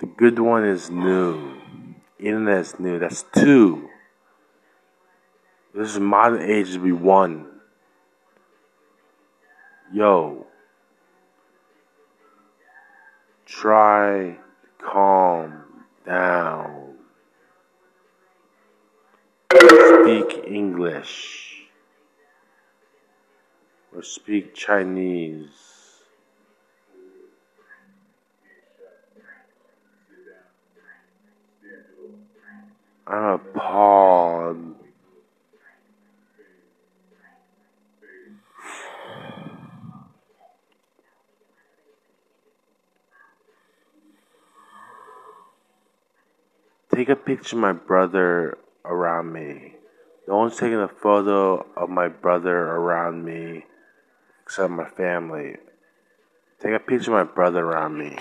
The good one is new. Internet is new. That's two. This is modern age to be one. Yo. Try calm down. Speak English. Or speak Chinese. Take a picture of my brother around me. No one's taking a photo of my brother around me except my family. Take a picture of my brother around me.